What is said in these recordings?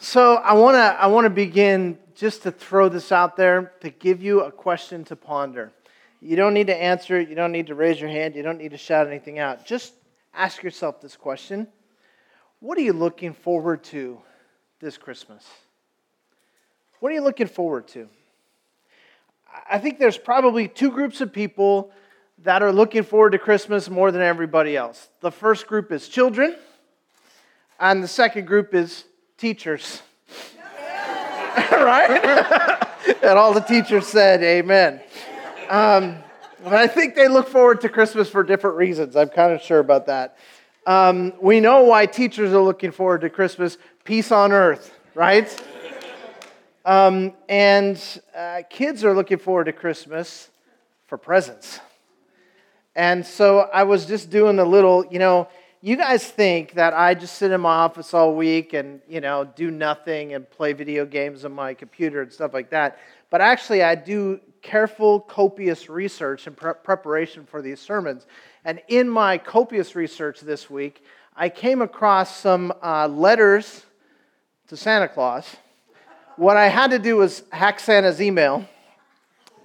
So I want to I want to begin just to throw this out there to give you a question to ponder. You don't need to answer it. You don't need to raise your hand. You don't need to shout anything out. Just ask yourself this question: What are you looking forward to this Christmas? What are you looking forward to? I think there's probably two groups of people that are looking forward to Christmas more than everybody else. The first group is children, and the second group is teachers. right? and all the teachers said, Amen. Um, but I think they look forward to Christmas for different reasons. I'm kind of sure about that. Um, we know why teachers are looking forward to Christmas peace on earth, right? Um, and uh, kids are looking forward to Christmas for presents. And so I was just doing a little, you know, you guys think that I just sit in my office all week and, you know, do nothing and play video games on my computer and stuff like that. But actually, I do careful, copious research and pre- preparation for these sermons. And in my copious research this week, I came across some uh, letters to Santa Claus. What I had to do was hack Santa's email.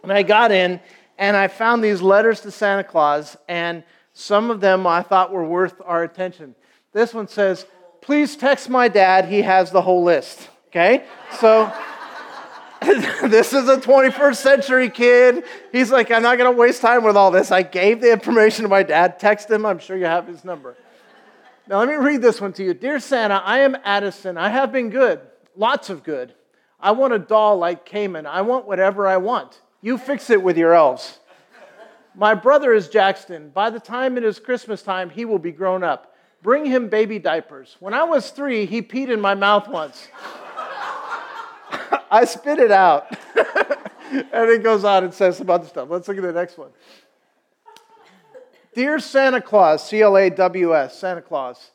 And I got in and I found these letters to Santa Claus, and some of them I thought were worth our attention. This one says, Please text my dad, he has the whole list. Okay? So. this is a 21st century kid. He's like, I'm not going to waste time with all this. I gave the information to my dad. Text him. I'm sure you have his number. Now, let me read this one to you. Dear Santa, I am Addison. I have been good, lots of good. I want a doll like Cayman. I want whatever I want. You fix it with your elves. My brother is Jackson. By the time it is Christmas time, he will be grown up. Bring him baby diapers. When I was three, he peed in my mouth once. I spit it out. and it goes on and says some other stuff. Let's look at the next one. Dear Santa Claus, C L A W S, Santa Claus,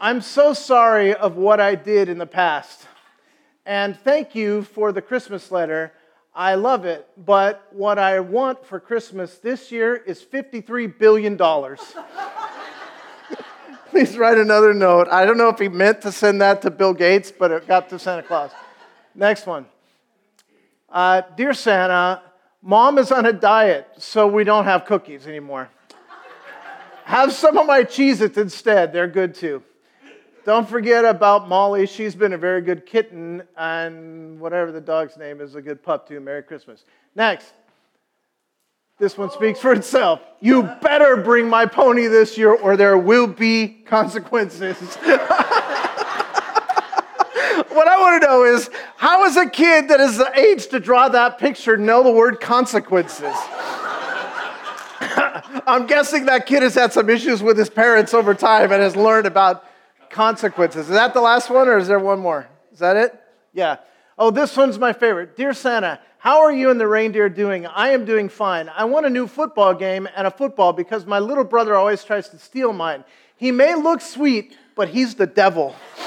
I'm so sorry of what I did in the past. And thank you for the Christmas letter. I love it, but what I want for Christmas this year is $53 billion. Please write another note. I don't know if he meant to send that to Bill Gates, but it got to Santa Claus. Next one. Uh, Dear Santa, mom is on a diet, so we don't have cookies anymore. have some of my Cheez Its instead, they're good too. Don't forget about Molly. She's been a very good kitten, and whatever the dog's name is, a good pup too. Merry Christmas. Next. This one speaks for itself. You better bring my pony this year, or there will be consequences. what I want to know is how is a kid that is the age to draw that picture know the word consequences? I'm guessing that kid has had some issues with his parents over time and has learned about consequences. Is that the last one, or is there one more? Is that it? Yeah. Oh, this one's my favorite. Dear Santa, how are you and the reindeer doing? I am doing fine. I want a new football game and a football because my little brother always tries to steal mine. He may look sweet, but he's the devil.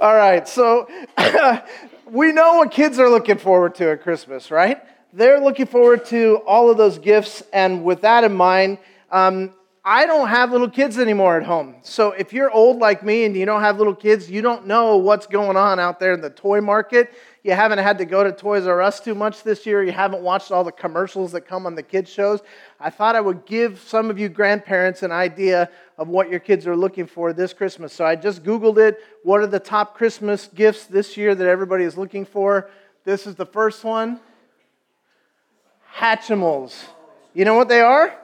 All right, so we know what kids are looking forward to at Christmas, right? They're looking forward to all of those gifts, and with that in mind, um, I don't have little kids anymore at home. So if you're old like me and you don't have little kids, you don't know what's going on out there in the toy market. You haven't had to go to Toys R Us too much this year. You haven't watched all the commercials that come on the kids' shows. I thought I would give some of you grandparents an idea of what your kids are looking for this Christmas. So I just Googled it. What are the top Christmas gifts this year that everybody is looking for? This is the first one Hatchimals. You know what they are?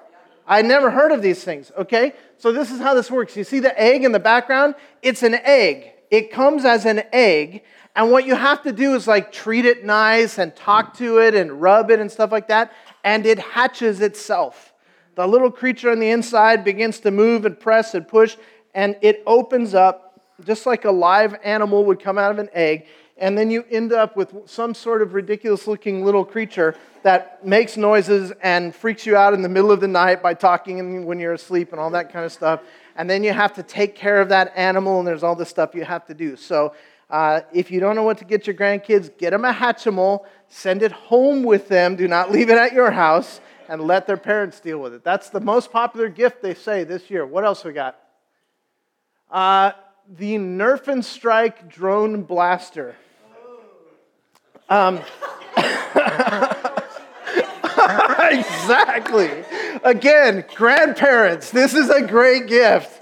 I never heard of these things, okay? So this is how this works. You see the egg in the background? It's an egg. It comes as an egg, and what you have to do is like treat it nice and talk to it and rub it and stuff like that, and it hatches itself. The little creature on the inside begins to move and press and push, and it opens up just like a live animal would come out of an egg, and then you end up with some sort of ridiculous looking little creature that makes noises and freaks you out in the middle of the night by talking when you're asleep and all that kind of stuff. And then you have to take care of that animal, and there's all this stuff you have to do. So, uh, if you don't know what to get your grandkids, get them a Hatchimal, send it home with them, do not leave it at your house, and let their parents deal with it. That's the most popular gift they say this year. What else we got? Uh, the Nerf N-Strike drone blaster. Um, exactly. Again, grandparents, this is a great gift.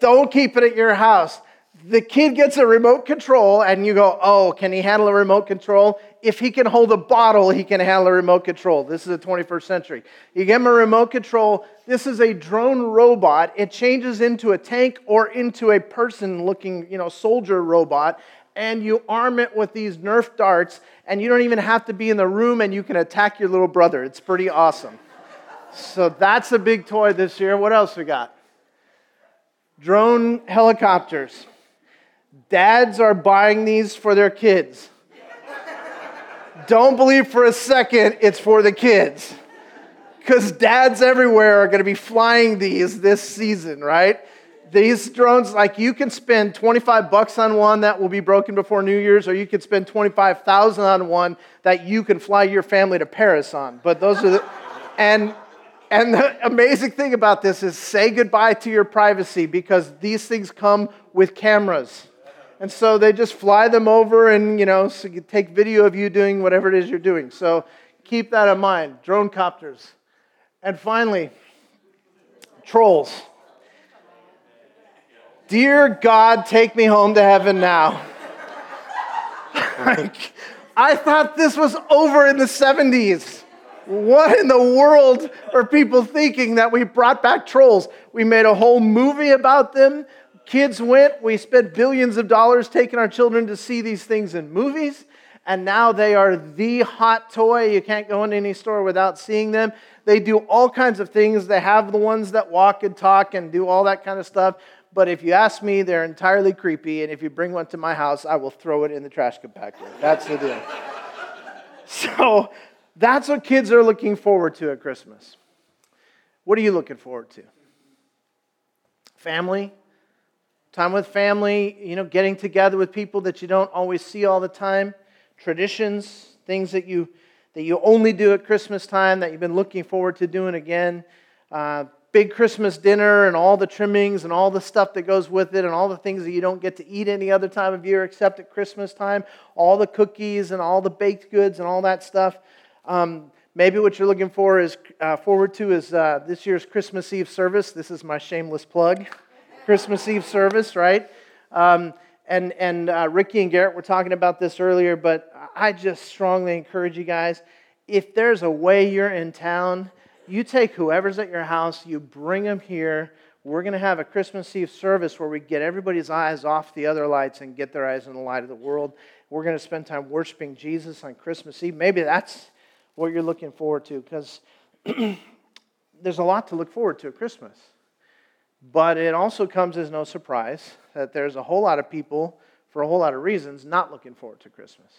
Don't keep it at your house. The kid gets a remote control, and you go, Oh, can he handle a remote control? If he can hold a bottle, he can handle a remote control. This is the 21st century. You give him a remote control. This is a drone robot. It changes into a tank or into a person looking, you know, soldier robot, and you arm it with these Nerf darts, and you don't even have to be in the room, and you can attack your little brother. It's pretty awesome. so that's a big toy this year. What else we got? Drone helicopters. Dads are buying these for their kids. Don't believe for a second it's for the kids. Because dads everywhere are going to be flying these this season, right? These drones, like you can spend 25 bucks on one that will be broken before New Year's, or you can spend 25,000 on one that you can fly your family to Paris on. But those are the, and and the amazing thing about this is say goodbye to your privacy because these things come with cameras. And so they just fly them over and, you know, so you take video of you doing whatever it is you're doing. So keep that in mind. Drone copters. And finally, trolls. Dear God, take me home to heaven now. I thought this was over in the 70s. What in the world are people thinking that we brought back trolls? We made a whole movie about them. Kids went, we spent billions of dollars taking our children to see these things in movies, and now they are the hot toy. You can't go into any store without seeing them. They do all kinds of things. They have the ones that walk and talk and do all that kind of stuff. But if you ask me, they're entirely creepy, and if you bring one to my house, I will throw it in the trash compactor. That's the deal. so that's what kids are looking forward to at Christmas. What are you looking forward to? Family, time with family, you know, getting together with people that you don't always see all the time, traditions, things that you that you only do at Christmas time that you've been looking forward to doing again. Uh, big Christmas dinner and all the trimmings and all the stuff that goes with it and all the things that you don't get to eat any other time of year except at Christmas time. All the cookies and all the baked goods and all that stuff. Um, maybe what you're looking for is uh, forward to is uh, this year's Christmas Eve service. This is my shameless plug. Christmas Eve service, right? Um, and and uh, Ricky and Garrett were talking about this earlier, but I just strongly encourage you guys if there's a way you're in town, you take whoever's at your house, you bring them here. We're going to have a Christmas Eve service where we get everybody's eyes off the other lights and get their eyes on the light of the world. We're going to spend time worshiping Jesus on Christmas Eve. Maybe that's what you're looking forward to because there's a lot to look forward to at Christmas. But it also comes as no surprise that there's a whole lot of people, for a whole lot of reasons, not looking forward to Christmas.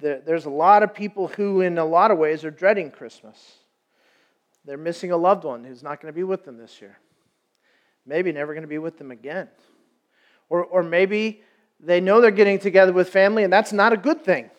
There's a lot of people who, in a lot of ways, are dreading Christmas. They're missing a loved one who's not going to be with them this year. Maybe never going to be with them again. Or, or maybe they know they're getting together with family, and that's not a good thing.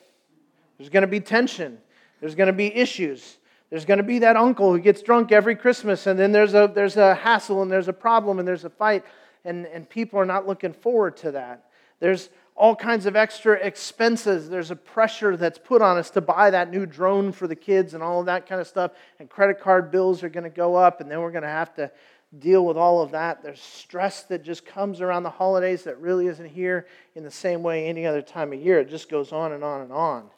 There's going to be tension, there's going to be issues. There's going to be that uncle who gets drunk every Christmas, and then there's a, there's a hassle, and there's a problem, and there's a fight, and, and people are not looking forward to that. There's all kinds of extra expenses. There's a pressure that's put on us to buy that new drone for the kids and all of that kind of stuff, and credit card bills are going to go up, and then we're going to have to deal with all of that. There's stress that just comes around the holidays that really isn't here in the same way any other time of year. It just goes on and on and on.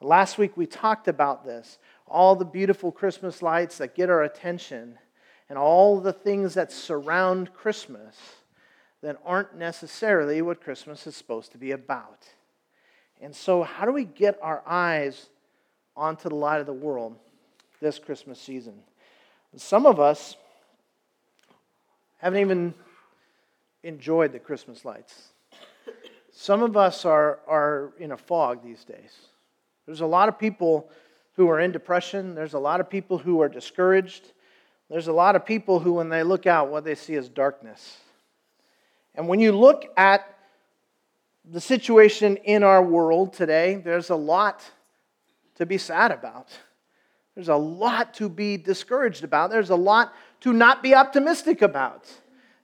Last week we talked about this all the beautiful Christmas lights that get our attention, and all the things that surround Christmas that aren't necessarily what Christmas is supposed to be about. And so, how do we get our eyes onto the light of the world this Christmas season? Some of us haven't even enjoyed the Christmas lights. Some of us are, are in a fog these days. There's a lot of people who are in depression. There's a lot of people who are discouraged. There's a lot of people who, when they look out, what they see is darkness. And when you look at the situation in our world today, there's a lot to be sad about. There's a lot to be discouraged about. There's a lot to not be optimistic about.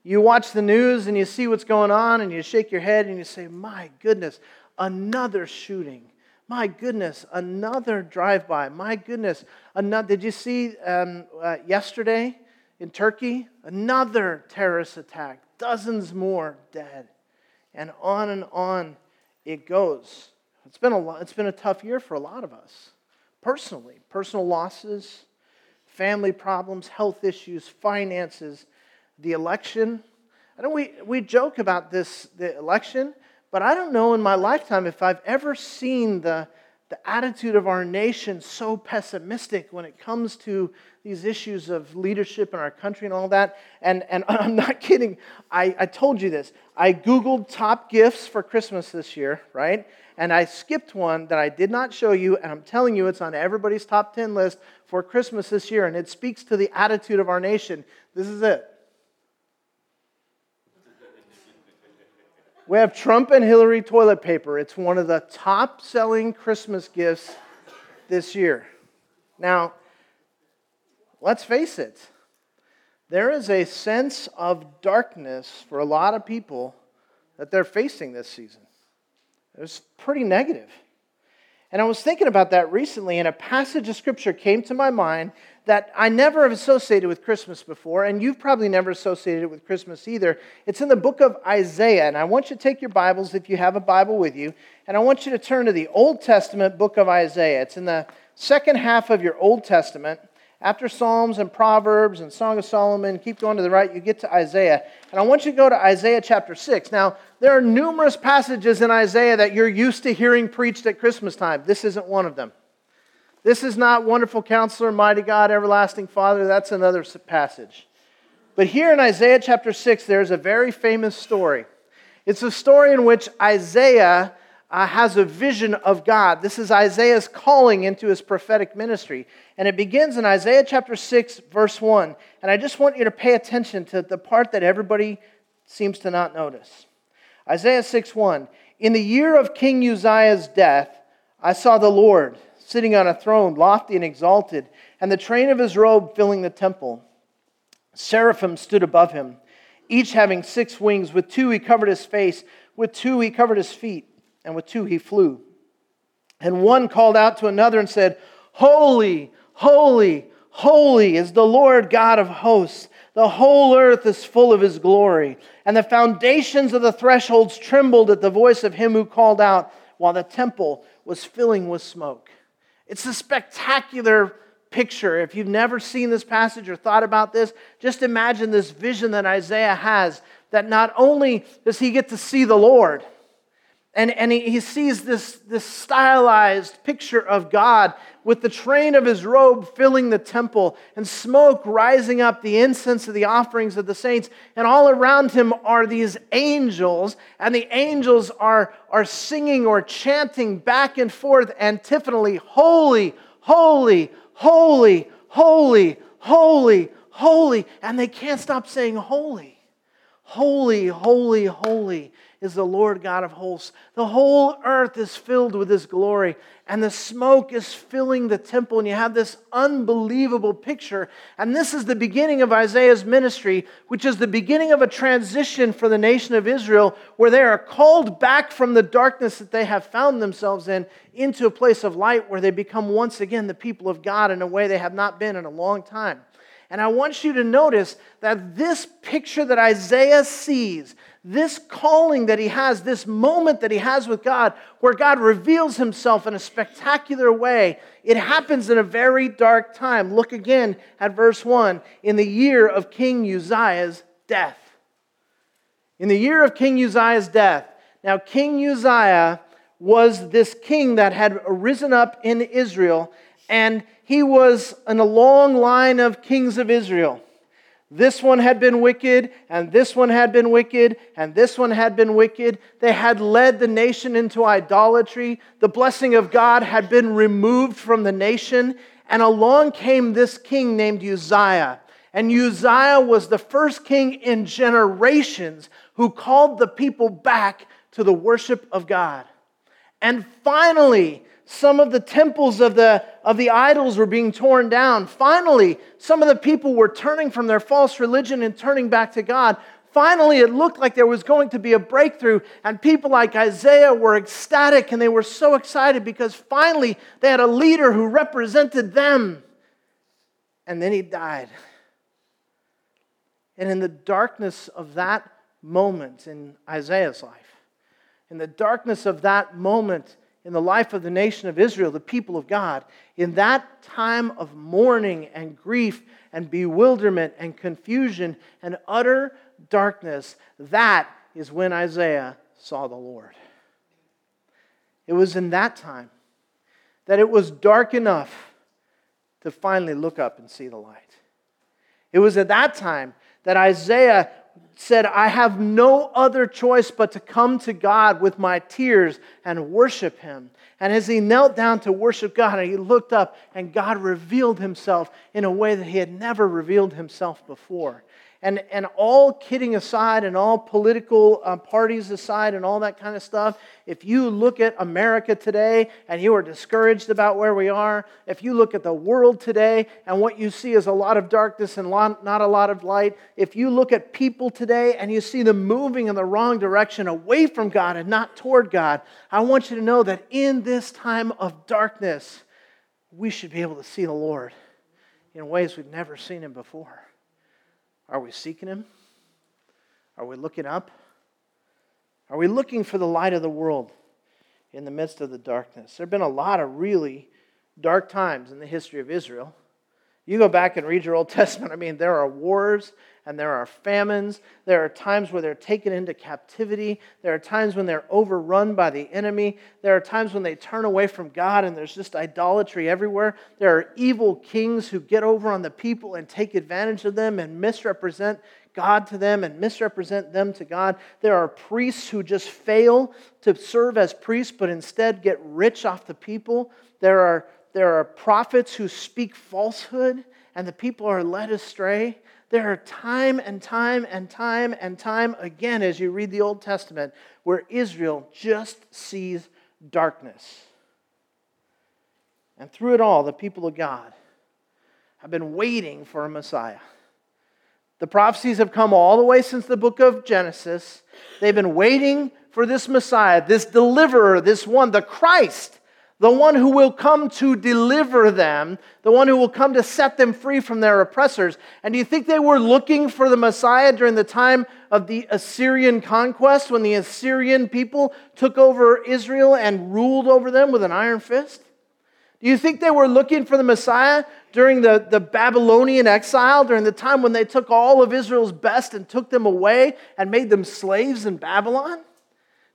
You watch the news and you see what's going on and you shake your head and you say, My goodness, another shooting. My goodness, another drive by. My goodness, another. Did you see um, uh, yesterday in Turkey? Another terrorist attack, dozens more dead. And on and on it goes. It's been a, it's been a tough year for a lot of us, personally. Personal losses, family problems, health issues, finances, the election. I know we, we joke about this, the election, but I don't know in my lifetime if I've ever seen the, the attitude of our nation so pessimistic when it comes to these issues of leadership in our country and all that. And, and I'm not kidding. I, I told you this. I Googled top gifts for Christmas this year, right? And I skipped one that I did not show you, and I'm telling you it's on everybody's top 10 list for Christmas this year, and it speaks to the attitude of our nation. This is it. We have Trump and Hillary toilet paper. It's one of the top selling Christmas gifts this year. Now, let's face it, there is a sense of darkness for a lot of people that they're facing this season. It's pretty negative. And I was thinking about that recently, and a passage of scripture came to my mind that I never have associated with Christmas before, and you've probably never associated it with Christmas either. It's in the book of Isaiah, and I want you to take your Bibles if you have a Bible with you, and I want you to turn to the Old Testament book of Isaiah. It's in the second half of your Old Testament. After Psalms and Proverbs and Song of Solomon, keep going to the right, you get to Isaiah. And I want you to go to Isaiah chapter 6. Now, there are numerous passages in Isaiah that you're used to hearing preached at Christmas time. This isn't one of them. This is not Wonderful Counselor, Mighty God, Everlasting Father. That's another passage. But here in Isaiah chapter 6, there's a very famous story. It's a story in which Isaiah uh, has a vision of God. This is Isaiah's calling into his prophetic ministry. And it begins in Isaiah chapter 6, verse 1. And I just want you to pay attention to the part that everybody seems to not notice. Isaiah 6, 1. In the year of King Uzziah's death, I saw the Lord sitting on a throne, lofty and exalted, and the train of his robe filling the temple. Seraphim stood above him, each having six wings. With two he covered his face, with two he covered his feet, and with two he flew. And one called out to another and said, Holy, holy, holy is the Lord God of hosts. The whole earth is full of his glory. And the foundations of the thresholds trembled at the voice of him who called out, while the temple was filling with smoke. It's a spectacular picture. If you've never seen this passage or thought about this, just imagine this vision that Isaiah has that not only does he get to see the Lord, and, and he, he sees this, this stylized picture of God with the train of his robe filling the temple and smoke rising up, the incense of the offerings of the saints. And all around him are these angels, and the angels are, are singing or chanting back and forth antiphonally Holy, holy, holy, holy, holy, holy. And they can't stop saying holy, holy, holy, holy is the Lord God of hosts. The whole earth is filled with his glory, and the smoke is filling the temple, and you have this unbelievable picture. And this is the beginning of Isaiah's ministry, which is the beginning of a transition for the nation of Israel, where they are called back from the darkness that they have found themselves in into a place of light where they become once again the people of God in a way they have not been in a long time. And I want you to notice that this picture that Isaiah sees, this calling that he has, this moment that he has with God, where God reveals himself in a spectacular way, it happens in a very dark time. Look again at verse 1 in the year of King Uzziah's death. In the year of King Uzziah's death. Now, King Uzziah was this king that had arisen up in Israel, and he was in a long line of kings of Israel. This one had been wicked, and this one had been wicked, and this one had been wicked. They had led the nation into idolatry. The blessing of God had been removed from the nation. And along came this king named Uzziah. And Uzziah was the first king in generations who called the people back to the worship of God. And finally, some of the temples of the, of the idols were being torn down. Finally, some of the people were turning from their false religion and turning back to God. finally it looked like there was going to be a breakthrough. And people like Isaiah were ecstatic and they were so excited because finally they had a leader who represented them. And then he died. And in the darkness of that moment in Isaiah's life, in the darkness of that moment in the life of the nation of Israel, the people of God, in that time of mourning and grief and bewilderment and confusion and utter darkness, that is when Isaiah saw the Lord. It was in that time that it was dark enough to finally look up and see the light. It was at that time that Isaiah said, I have no other choice but to come to God with my tears and worship Him. And as he knelt down to worship God, he looked up, and God revealed Himself in a way that He had never revealed Himself before. And, and all kidding aside and all political uh, parties aside and all that kind of stuff, if you look at America today and you are discouraged about where we are, if you look at the world today and what you see is a lot of darkness and not a lot of light, if you look at people today and you see them moving in the wrong direction away from God and not toward God, I want you to know that in this time of darkness, we should be able to see the Lord in ways we've never seen Him before. Are we seeking Him? Are we looking up? Are we looking for the light of the world in the midst of the darkness? There have been a lot of really dark times in the history of Israel. You go back and read your Old Testament, I mean, there are wars and there are famines. There are times where they're taken into captivity. There are times when they're overrun by the enemy. There are times when they turn away from God and there's just idolatry everywhere. There are evil kings who get over on the people and take advantage of them and misrepresent God to them and misrepresent them to God. There are priests who just fail to serve as priests but instead get rich off the people. There are, there are prophets who speak falsehood and the people are led astray. There are time and time and time and time again as you read the Old Testament where Israel just sees darkness. And through it all, the people of God have been waiting for a Messiah. The prophecies have come all the way since the book of Genesis. They've been waiting for this Messiah, this deliverer, this one, the Christ, the one who will come to deliver them, the one who will come to set them free from their oppressors. And do you think they were looking for the Messiah during the time of the Assyrian conquest when the Assyrian people took over Israel and ruled over them with an iron fist? Do you think they were looking for the Messiah during the, the Babylonian exile, during the time when they took all of Israel's best and took them away and made them slaves in Babylon?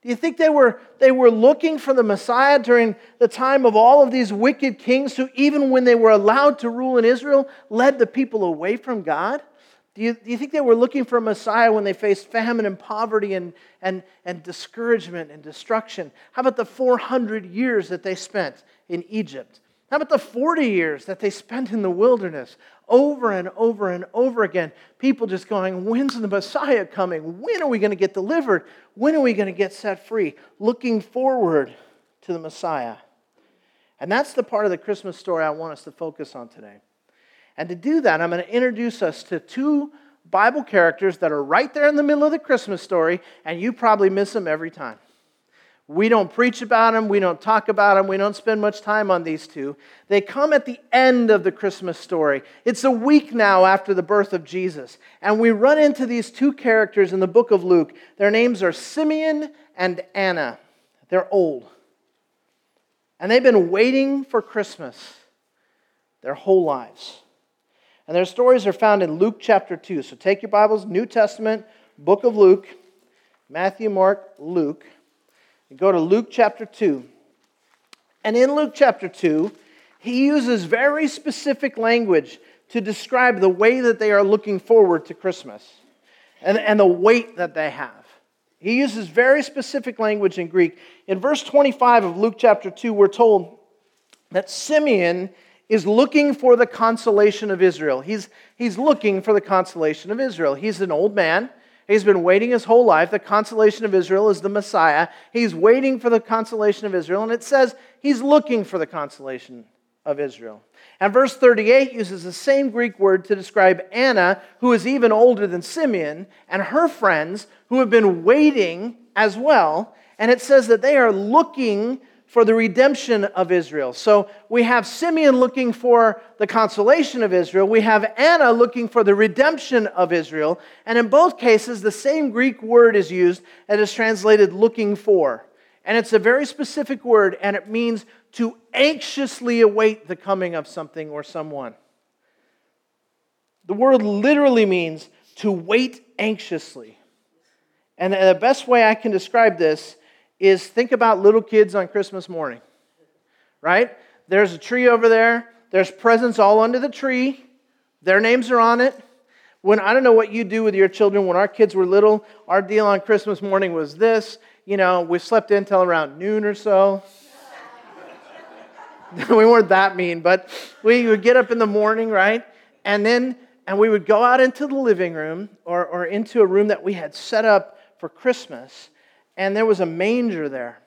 Do you think they were, they were looking for the Messiah during the time of all of these wicked kings who, even when they were allowed to rule in Israel, led the people away from God? Do you, do you think they were looking for a Messiah when they faced famine and poverty and, and, and discouragement and destruction? How about the 400 years that they spent in Egypt? How about the 40 years that they spent in the wilderness over and over and over again? People just going, When's the Messiah coming? When are we going to get delivered? When are we going to get set free? Looking forward to the Messiah. And that's the part of the Christmas story I want us to focus on today. And to do that, I'm going to introduce us to two Bible characters that are right there in the middle of the Christmas story, and you probably miss them every time. We don't preach about them, we don't talk about them, we don't spend much time on these two. They come at the end of the Christmas story. It's a week now after the birth of Jesus, and we run into these two characters in the book of Luke. Their names are Simeon and Anna. They're old, and they've been waiting for Christmas their whole lives. And their stories are found in Luke chapter 2. So take your Bibles, New Testament, book of Luke, Matthew, Mark, Luke. You go to Luke chapter 2. And in Luke chapter 2, he uses very specific language to describe the way that they are looking forward to Christmas and, and the weight that they have. He uses very specific language in Greek. In verse 25 of Luke chapter 2, we're told that Simeon is looking for the consolation of Israel. He's, he's looking for the consolation of Israel. He's an old man. He's been waiting his whole life. The consolation of Israel is the Messiah. He's waiting for the consolation of Israel, and it says he's looking for the consolation of Israel. And verse 38 uses the same Greek word to describe Anna, who is even older than Simeon, and her friends who have been waiting as well. And it says that they are looking for the redemption of Israel. So we have Simeon looking for the consolation of Israel. We have Anna looking for the redemption of Israel. And in both cases, the same Greek word is used that is translated looking for. And it's a very specific word, and it means to anxiously await the coming of something or someone. The word literally means to wait anxiously. And the best way I can describe this is think about little kids on Christmas morning, right? There's a tree over there, there's presents all under the tree, their names are on it. When I don't know what you do with your children, when our kids were little, our deal on Christmas morning was this. You know, we slept in till around noon or so. we weren't that mean, but we would get up in the morning, right? And then and we would go out into the living room or, or into a room that we had set up for Christmas and there was a manger there,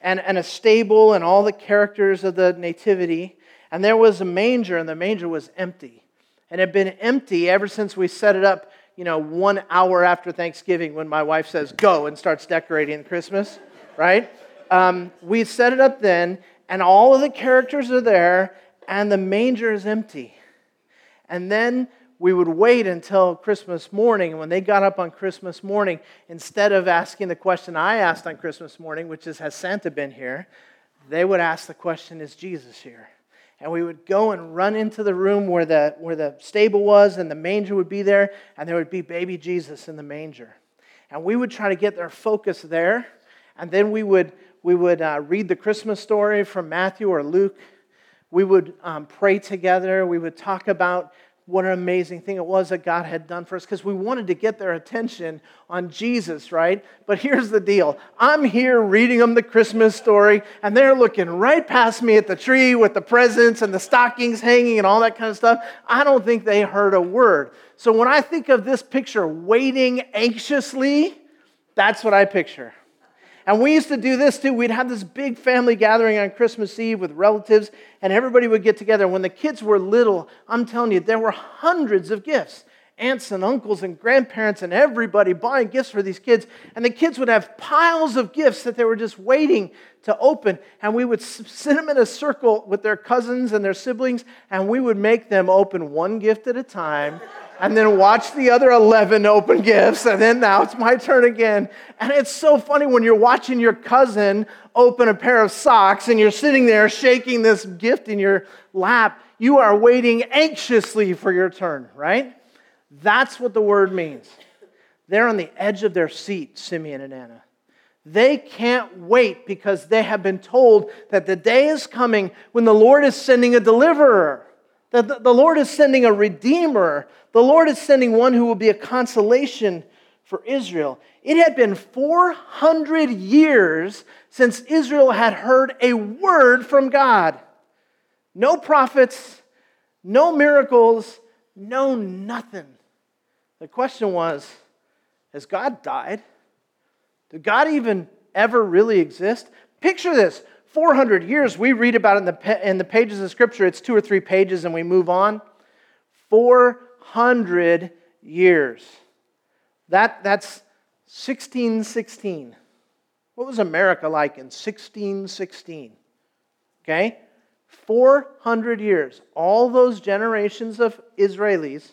and, and a stable, and all the characters of the nativity. And there was a manger, and the manger was empty. And it had been empty ever since we set it up, you know, one hour after Thanksgiving when my wife says, go, and starts decorating Christmas, right? Um, we set it up then, and all of the characters are there, and the manger is empty. And then we would wait until Christmas morning. And when they got up on Christmas morning, instead of asking the question I asked on Christmas morning, which is, Has Santa been here? they would ask the question, Is Jesus here? And we would go and run into the room where the, where the stable was, and the manger would be there, and there would be baby Jesus in the manger. And we would try to get their focus there, and then we would, we would uh, read the Christmas story from Matthew or Luke. We would um, pray together. We would talk about what an amazing thing it was that God had done for us because we wanted to get their attention on Jesus, right? But here's the deal I'm here reading them the Christmas story, and they're looking right past me at the tree with the presents and the stockings hanging and all that kind of stuff. I don't think they heard a word. So when I think of this picture, waiting anxiously, that's what I picture. And we used to do this too. We'd have this big family gathering on Christmas Eve with relatives, and everybody would get together. When the kids were little, I'm telling you, there were hundreds of gifts aunts and uncles and grandparents and everybody buying gifts for these kids. And the kids would have piles of gifts that they were just waiting to open. And we would sit them in a circle with their cousins and their siblings, and we would make them open one gift at a time and then watch the other 11 open gifts, and then now it's my turn again. And it's so funny when you're watching your cousin open a pair of socks and you're sitting there shaking this gift in your lap. You are waiting anxiously for your turn, right? That's what the word means. They're on the edge of their seat, Simeon and Anna. They can't wait because they have been told that the day is coming when the Lord is sending a deliverer. That the Lord is sending a redeemer. The Lord is sending one who will be a consolation for Israel. It had been 400 years since Israel had heard a word from God. No prophets, no miracles, no nothing. The question was Has God died? Did God even ever really exist? Picture this 400 years, we read about it in the, in the pages of Scripture. It's two or three pages and we move on. 400 years. That, that's 1616. What was America like in 1616? Okay? 400 years. All those generations of Israelis,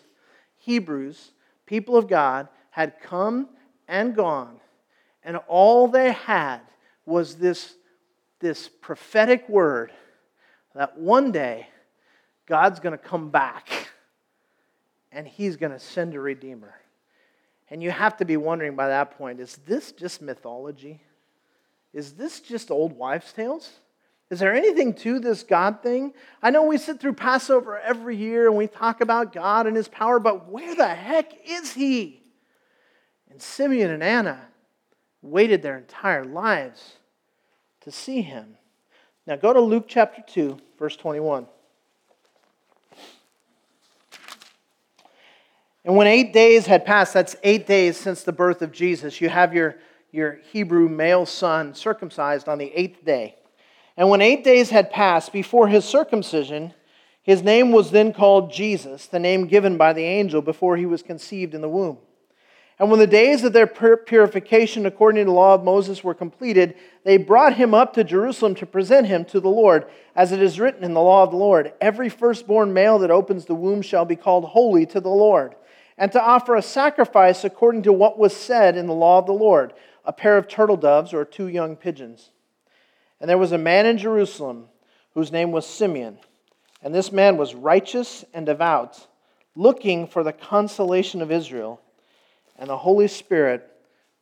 Hebrews, people of God, had come and gone, and all they had was this this prophetic word that one day God's going to come back and he's going to send a redeemer. And you have to be wondering by that point is this just mythology? Is this just old wives' tales? Is there anything to this God thing? I know we sit through Passover every year and we talk about God and his power, but where the heck is he? And Simeon and Anna waited their entire lives to see him. Now go to Luke chapter 2, verse 21. And when eight days had passed, that's eight days since the birth of Jesus, you have your, your Hebrew male son circumcised on the eighth day. And when eight days had passed before his circumcision, his name was then called Jesus, the name given by the angel before he was conceived in the womb. And when the days of their purification according to the law of Moses were completed, they brought him up to Jerusalem to present him to the Lord, as it is written in the law of the Lord Every firstborn male that opens the womb shall be called holy to the Lord, and to offer a sacrifice according to what was said in the law of the Lord a pair of turtle doves or two young pigeons. And there was a man in Jerusalem whose name was Simeon, and this man was righteous and devout, looking for the consolation of Israel and the Holy Spirit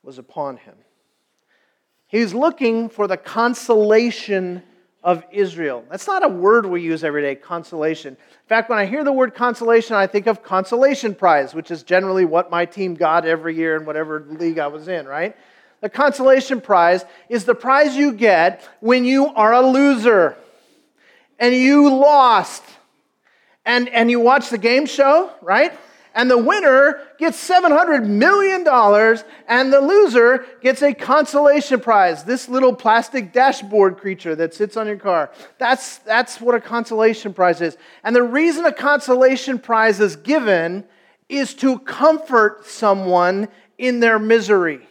was upon him. He's looking for the consolation of Israel. That's not a word we use every day, consolation. In fact, when I hear the word consolation, I think of consolation prize, which is generally what my team got every year in whatever league I was in, right? The consolation prize is the prize you get when you are a loser and you lost. And, and you watch the game show, right? And the winner gets $700 million, and the loser gets a consolation prize this little plastic dashboard creature that sits on your car. That's, that's what a consolation prize is. And the reason a consolation prize is given is to comfort someone in their misery.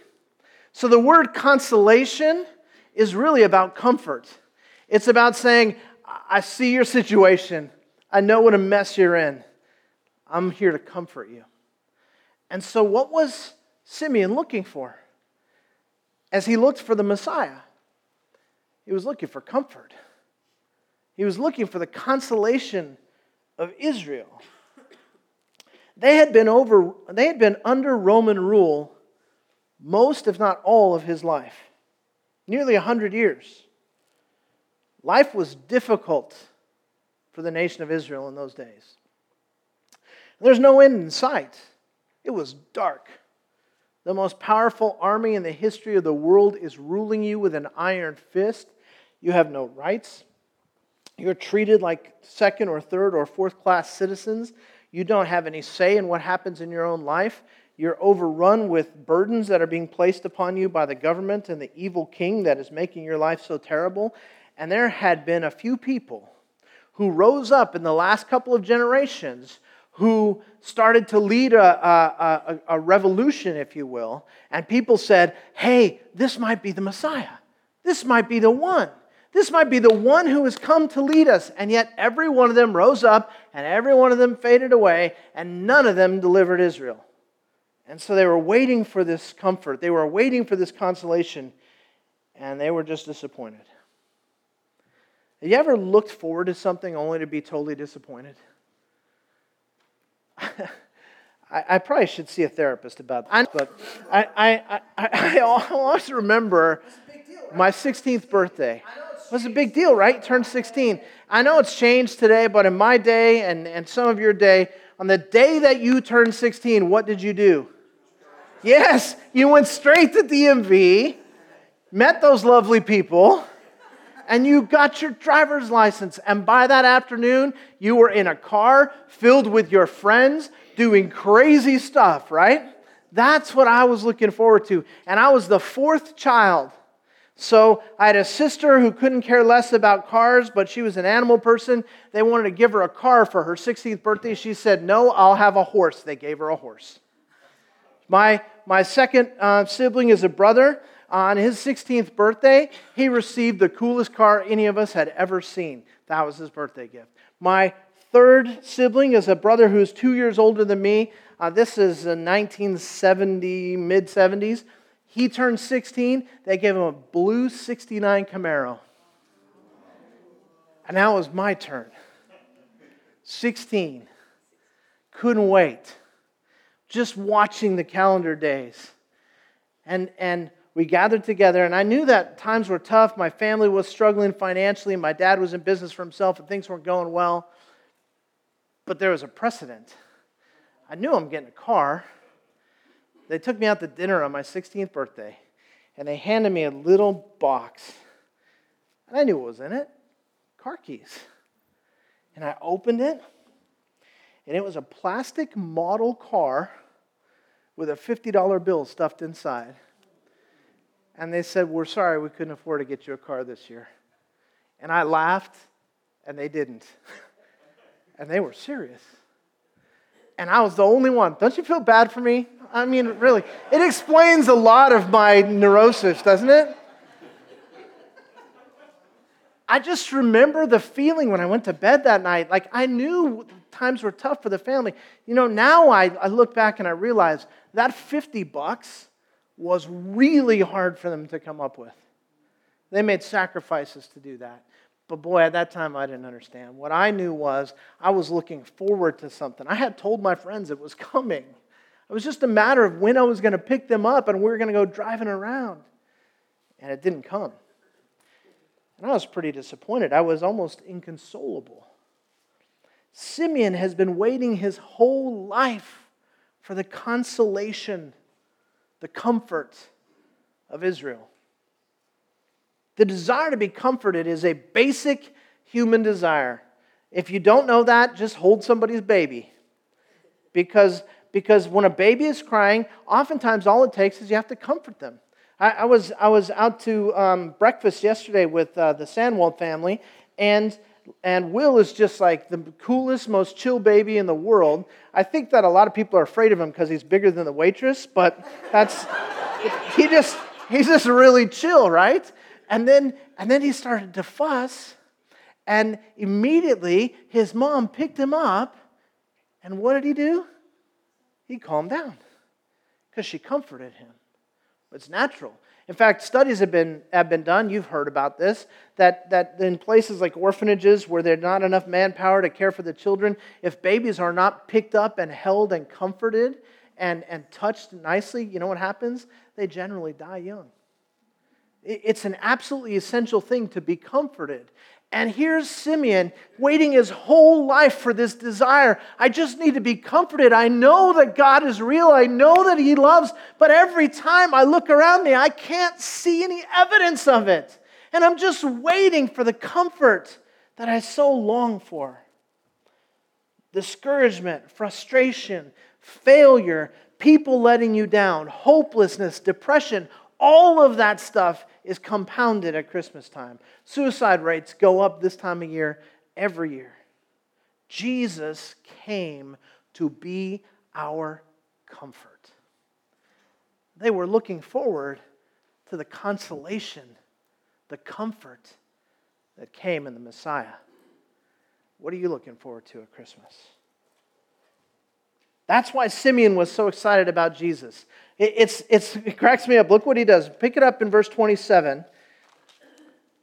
So the word consolation is really about comfort. It's about saying, I see your situation, I know what a mess you're in. I'm here to comfort you. And so, what was Simeon looking for? As he looked for the Messiah, he was looking for comfort. He was looking for the consolation of Israel. They had been over they had been under Roman rule most if not all of his life. Nearly a 100 years. Life was difficult for the nation of Israel in those days. There's no end in sight. It was dark. The most powerful army in the history of the world is ruling you with an iron fist. You have no rights. You're treated like second or third or fourth class citizens. You don't have any say in what happens in your own life. You're overrun with burdens that are being placed upon you by the government and the evil king that is making your life so terrible. And there had been a few people who rose up in the last couple of generations who started to lead a, a, a, revolution, if you will. And people said, hey, this might be the Messiah. This might be the one. This might be the one who has come to lead us. And yet, every one of them rose up and every one of them faded away, and none of them delivered Israel. And so they were waiting for this comfort, they were waiting for this consolation, and they were just disappointed. Have you ever looked forward to something only to be totally disappointed? I, I, probably should see a therapist about that. But I, I, I, I always remember my 16th birthday. It was a big deal, right? Turned 16. I know it's changed today, but in my day and, and some of your day, on the day that you turned 16, what did you do? Yes, you went straight to DMV, met those lovely people, and you got your driver's license. And by that afternoon, you were in a car filled with your friends doing crazy stuff, right? That's what I was looking forward to. And I was the fourth child. So I had a sister who couldn't care less about cars, but she was an animal person. They wanted to give her a car for her 16th birthday. She said, No, I'll have a horse. They gave her a horse. My, my second uh, sibling is a brother on his 16th birthday, he received the coolest car any of us had ever seen. That was his birthday gift. My third sibling is a brother who's two years older than me. Uh, this is 1970, mid 70s. He turned 16. They gave him a blue 69 Camaro. And now it was my turn. 16. Couldn't wait. Just watching the calendar days. And, and we gathered together, and I knew that times were tough. My family was struggling financially. My dad was in business for himself, and things weren't going well. But there was a precedent. I knew I'm getting a car. They took me out to dinner on my 16th birthday, and they handed me a little box. And I knew what was in it car keys. And I opened it, and it was a plastic model car with a $50 bill stuffed inside and they said, We're sorry, we couldn't afford to get you a car this year. And I laughed, and they didn't. and they were serious. And I was the only one. Don't you feel bad for me? I mean, really, it explains a lot of my neurosis, doesn't it? I just remember the feeling when I went to bed that night. Like I knew times were tough for the family. You know, now I, I look back and I realize that 50 bucks was really hard for them to come up with. They made sacrifices to do that. But boy, at that time, I didn't understand. What I knew was I was looking forward to something. I had told my friends it was coming. It was just a matter of when I was going to pick them up and we were going to go driving around. And it didn't come. And I was pretty disappointed. I was almost inconsolable. Simeon has been waiting his whole life for the consolation, the comfort of Israel. The desire to be comforted is a basic human desire. If you don't know that, just hold somebody's baby. Because, because when a baby is crying, oftentimes all it takes is you have to comfort them. I, I was, I was out to um, breakfast yesterday with uh, the Sandwald family, and, and Will is just like the coolest, most chill baby in the world. I think that a lot of people are afraid of him because he's bigger than the waitress, but that's, he just, he's just really chill, right? And then, and then he started to fuss, and immediately his mom picked him up, and what did he do? He calmed down because she comforted him. It's natural. In fact, studies have been, have been done, you've heard about this, that, that in places like orphanages where there's not enough manpower to care for the children, if babies are not picked up and held and comforted and, and touched nicely, you know what happens? They generally die young. It's an absolutely essential thing to be comforted. And here's Simeon waiting his whole life for this desire. I just need to be comforted. I know that God is real. I know that He loves, but every time I look around me, I can't see any evidence of it. And I'm just waiting for the comfort that I so long for. Discouragement, frustration, failure, people letting you down, hopelessness, depression, all of that stuff is compounded at Christmas time. Suicide rates go up this time of year every year. Jesus came to be our comfort. They were looking forward to the consolation, the comfort that came in the Messiah. What are you looking forward to at Christmas? That's why Simeon was so excited about Jesus. It, it's, it's, it cracks me up. Look what he does. Pick it up in verse 27.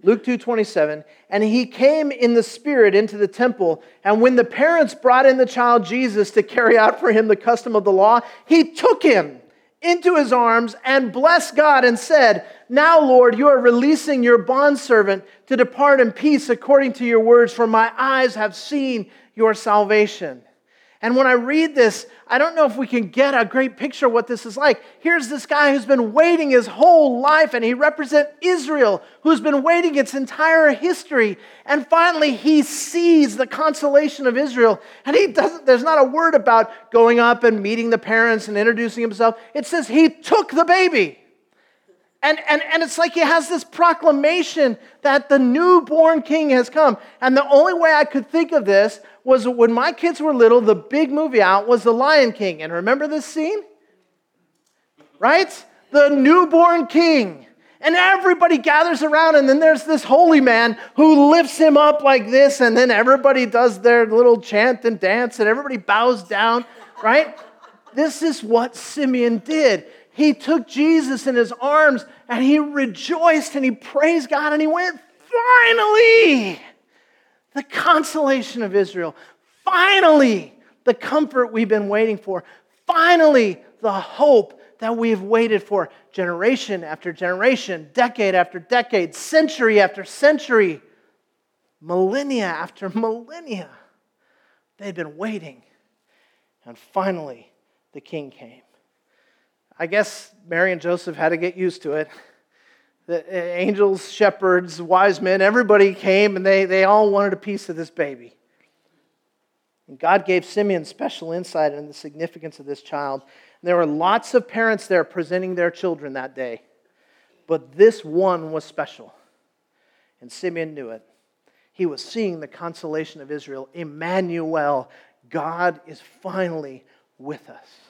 Luke 2 27. And he came in the Spirit into the temple. And when the parents brought in the child Jesus to carry out for him the custom of the law, he took him into his arms and blessed God and said, Now, Lord, you are releasing your bondservant to depart in peace according to your words, for my eyes have seen your salvation. And when I read this, I don't know if we can get a great picture of what this is like. Here's this guy who's been waiting his whole life, and he represents Israel, who's been waiting its entire history. And finally, he sees the consolation of Israel. And he doesn't, there's not a word about going up and meeting the parents and introducing himself. It says he took the baby. And, and, and it's like he has this proclamation that the newborn king has come. And the only way I could think of this was when my kids were little, the big movie out was The Lion King. And remember this scene? Right? The newborn king. And everybody gathers around, and then there's this holy man who lifts him up like this, and then everybody does their little chant and dance, and everybody bows down, right? This is what Simeon did. He took Jesus in his arms and he rejoiced and he praised God and he went, finally! The consolation of Israel. Finally, the comfort we've been waiting for. Finally, the hope that we've waited for generation after generation, decade after decade, century after century, millennia after millennia. They'd been waiting. And finally, the king came. I guess Mary and Joseph had to get used to it the uh, angels, shepherds, wise men, everybody came and they, they all wanted a piece of this baby. And God gave Simeon special insight into the significance of this child. And there were lots of parents there presenting their children that day, but this one was special. And Simeon knew it. he was seeing the consolation of Israel. Emmanuel, God is finally with us.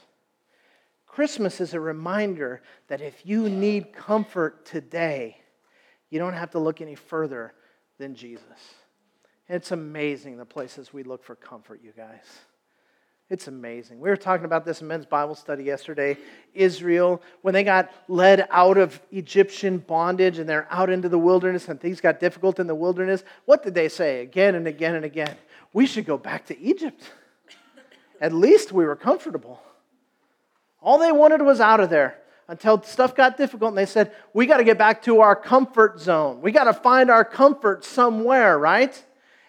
Christmas is a reminder that if you need comfort today, you don't have to look any further than Jesus. It's amazing the places we look for comfort, you guys. It's amazing. We were talking about this in men's Bible study yesterday. Israel, when they got led out of Egyptian bondage and they're out into the wilderness and things got difficult in the wilderness, what did they say again and again and again? We should go back to Egypt. At least we were comfortable. All they wanted was out of there until stuff got difficult and they said, We got to get back to our comfort zone. We got to find our comfort somewhere, right?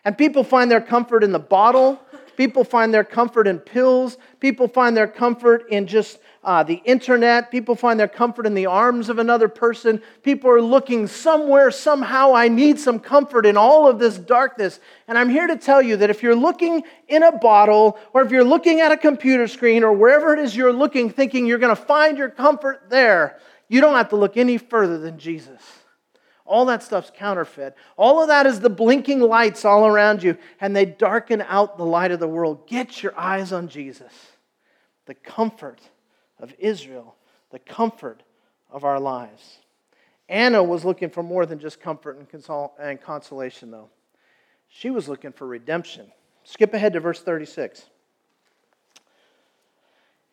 And people find their comfort in the bottle People find their comfort in pills. People find their comfort in just uh, the internet. People find their comfort in the arms of another person. People are looking somewhere, somehow. I need some comfort in all of this darkness. And I'm here to tell you that if you're looking in a bottle, or if you're looking at a computer screen, or wherever it is you're looking, thinking you're going to find your comfort there, you don't have to look any further than Jesus. All that stuff's counterfeit. All of that is the blinking lights all around you, and they darken out the light of the world. Get your eyes on Jesus, the comfort of Israel, the comfort of our lives. Anna was looking for more than just comfort and, consol- and consolation, though. She was looking for redemption. Skip ahead to verse 36.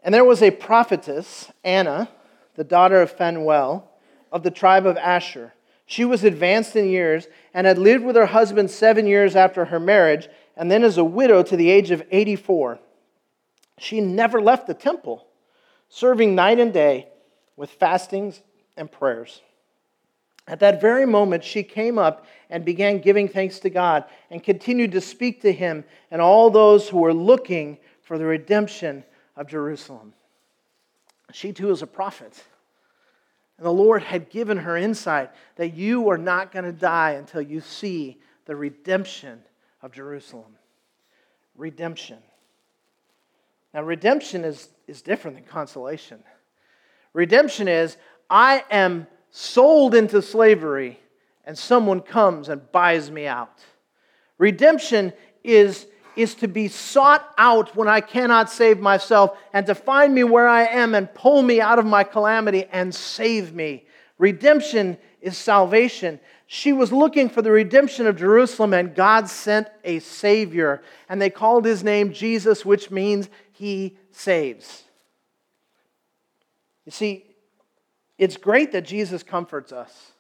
And there was a prophetess, Anna, the daughter of Phanuel, of the tribe of Asher. She was advanced in years and had lived with her husband seven years after her marriage, and then as a widow to the age of 84. She never left the temple, serving night and day with fastings and prayers. At that very moment, she came up and began giving thanks to God and continued to speak to him and all those who were looking for the redemption of Jerusalem. She too is a prophet. And the Lord had given her insight that you are not going to die until you see the redemption of Jerusalem. Redemption. Now, redemption is, is different than consolation. Redemption is I am sold into slavery and someone comes and buys me out. Redemption is is to be sought out when I cannot save myself and to find me where I am and pull me out of my calamity and save me. Redemption is salvation. She was looking for the redemption of Jerusalem, and God sent a Savior. And they called his name Jesus, which means he saves. You see, it's great that Jesus comforts us.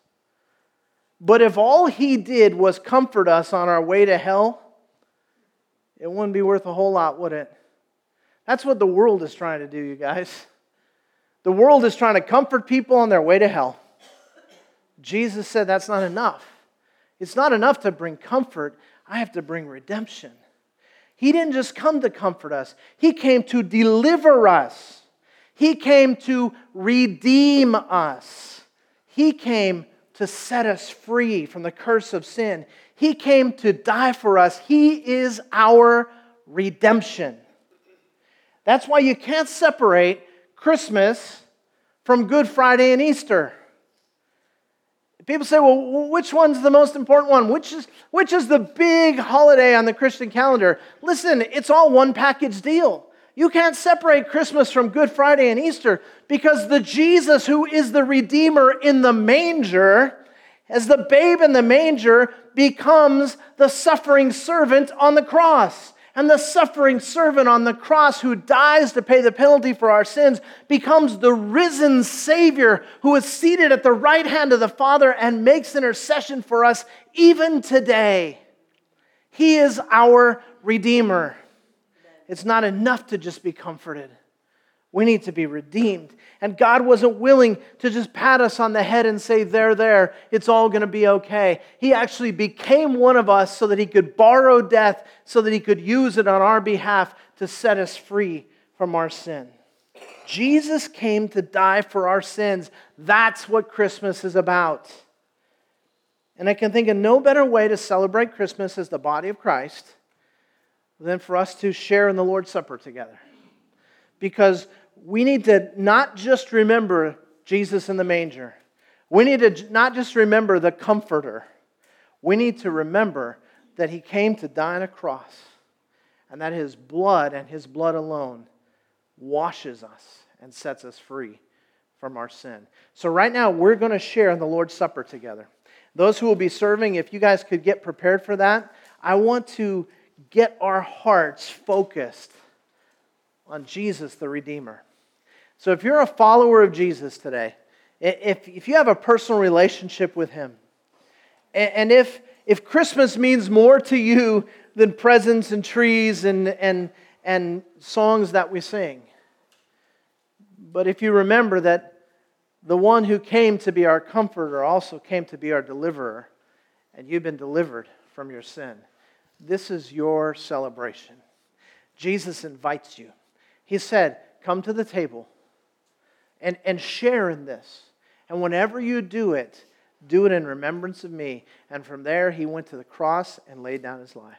But if all he did was comfort us on our way to hell, it wouldn't be worth a whole lot, would it? That's what the world is trying to do, you guys. The world is trying to comfort people on their way to hell. Jesus said that's not enough. It's not enough to bring comfort, I have to bring redemption. He didn't just come to comfort us, He came to deliver us. He came to redeem us. He came to set us free from the curse of sin. He came to die for us. He is our redemption. That's why you can't separate Christmas from Good Friday and Easter. People say, well, which one's the most important one? Which is, which is the big holiday on the Christian calendar? Listen, it's all one package deal. You can't separate Christmas from Good Friday and Easter because the Jesus who is the Redeemer in the manger as the babe in the manger becomes the suffering servant on the cross. And the suffering servant on the cross who dies to pay the penalty for our sins becomes the risen Savior who is seated at the right hand of the Father and makes intercession for us even today. He is our Redeemer. It's not enough to just be comforted. We need to be redeemed. And God wasn't willing to just pat us on the head and say, There, there, it's all going to be okay. He actually became one of us so that He could borrow death, so that He could use it on our behalf to set us free from our sin. Jesus came to die for our sins. That's what Christmas is about. And I can think of no better way to celebrate Christmas as the body of Christ than for us to share in the Lord's Supper together. Because we need to not just remember Jesus in the manger. We need to not just remember the comforter. We need to remember that he came to die on a cross and that his blood and his blood alone washes us and sets us free from our sin. So, right now, we're going to share in the Lord's Supper together. Those who will be serving, if you guys could get prepared for that, I want to get our hearts focused on Jesus the Redeemer. So, if you're a follower of Jesus today, if, if you have a personal relationship with Him, and if, if Christmas means more to you than presents and trees and, and, and songs that we sing, but if you remember that the one who came to be our comforter also came to be our deliverer, and you've been delivered from your sin, this is your celebration. Jesus invites you. He said, Come to the table and, and share in this. And whenever you do it, do it in remembrance of me. And from there, he went to the cross and laid down his life.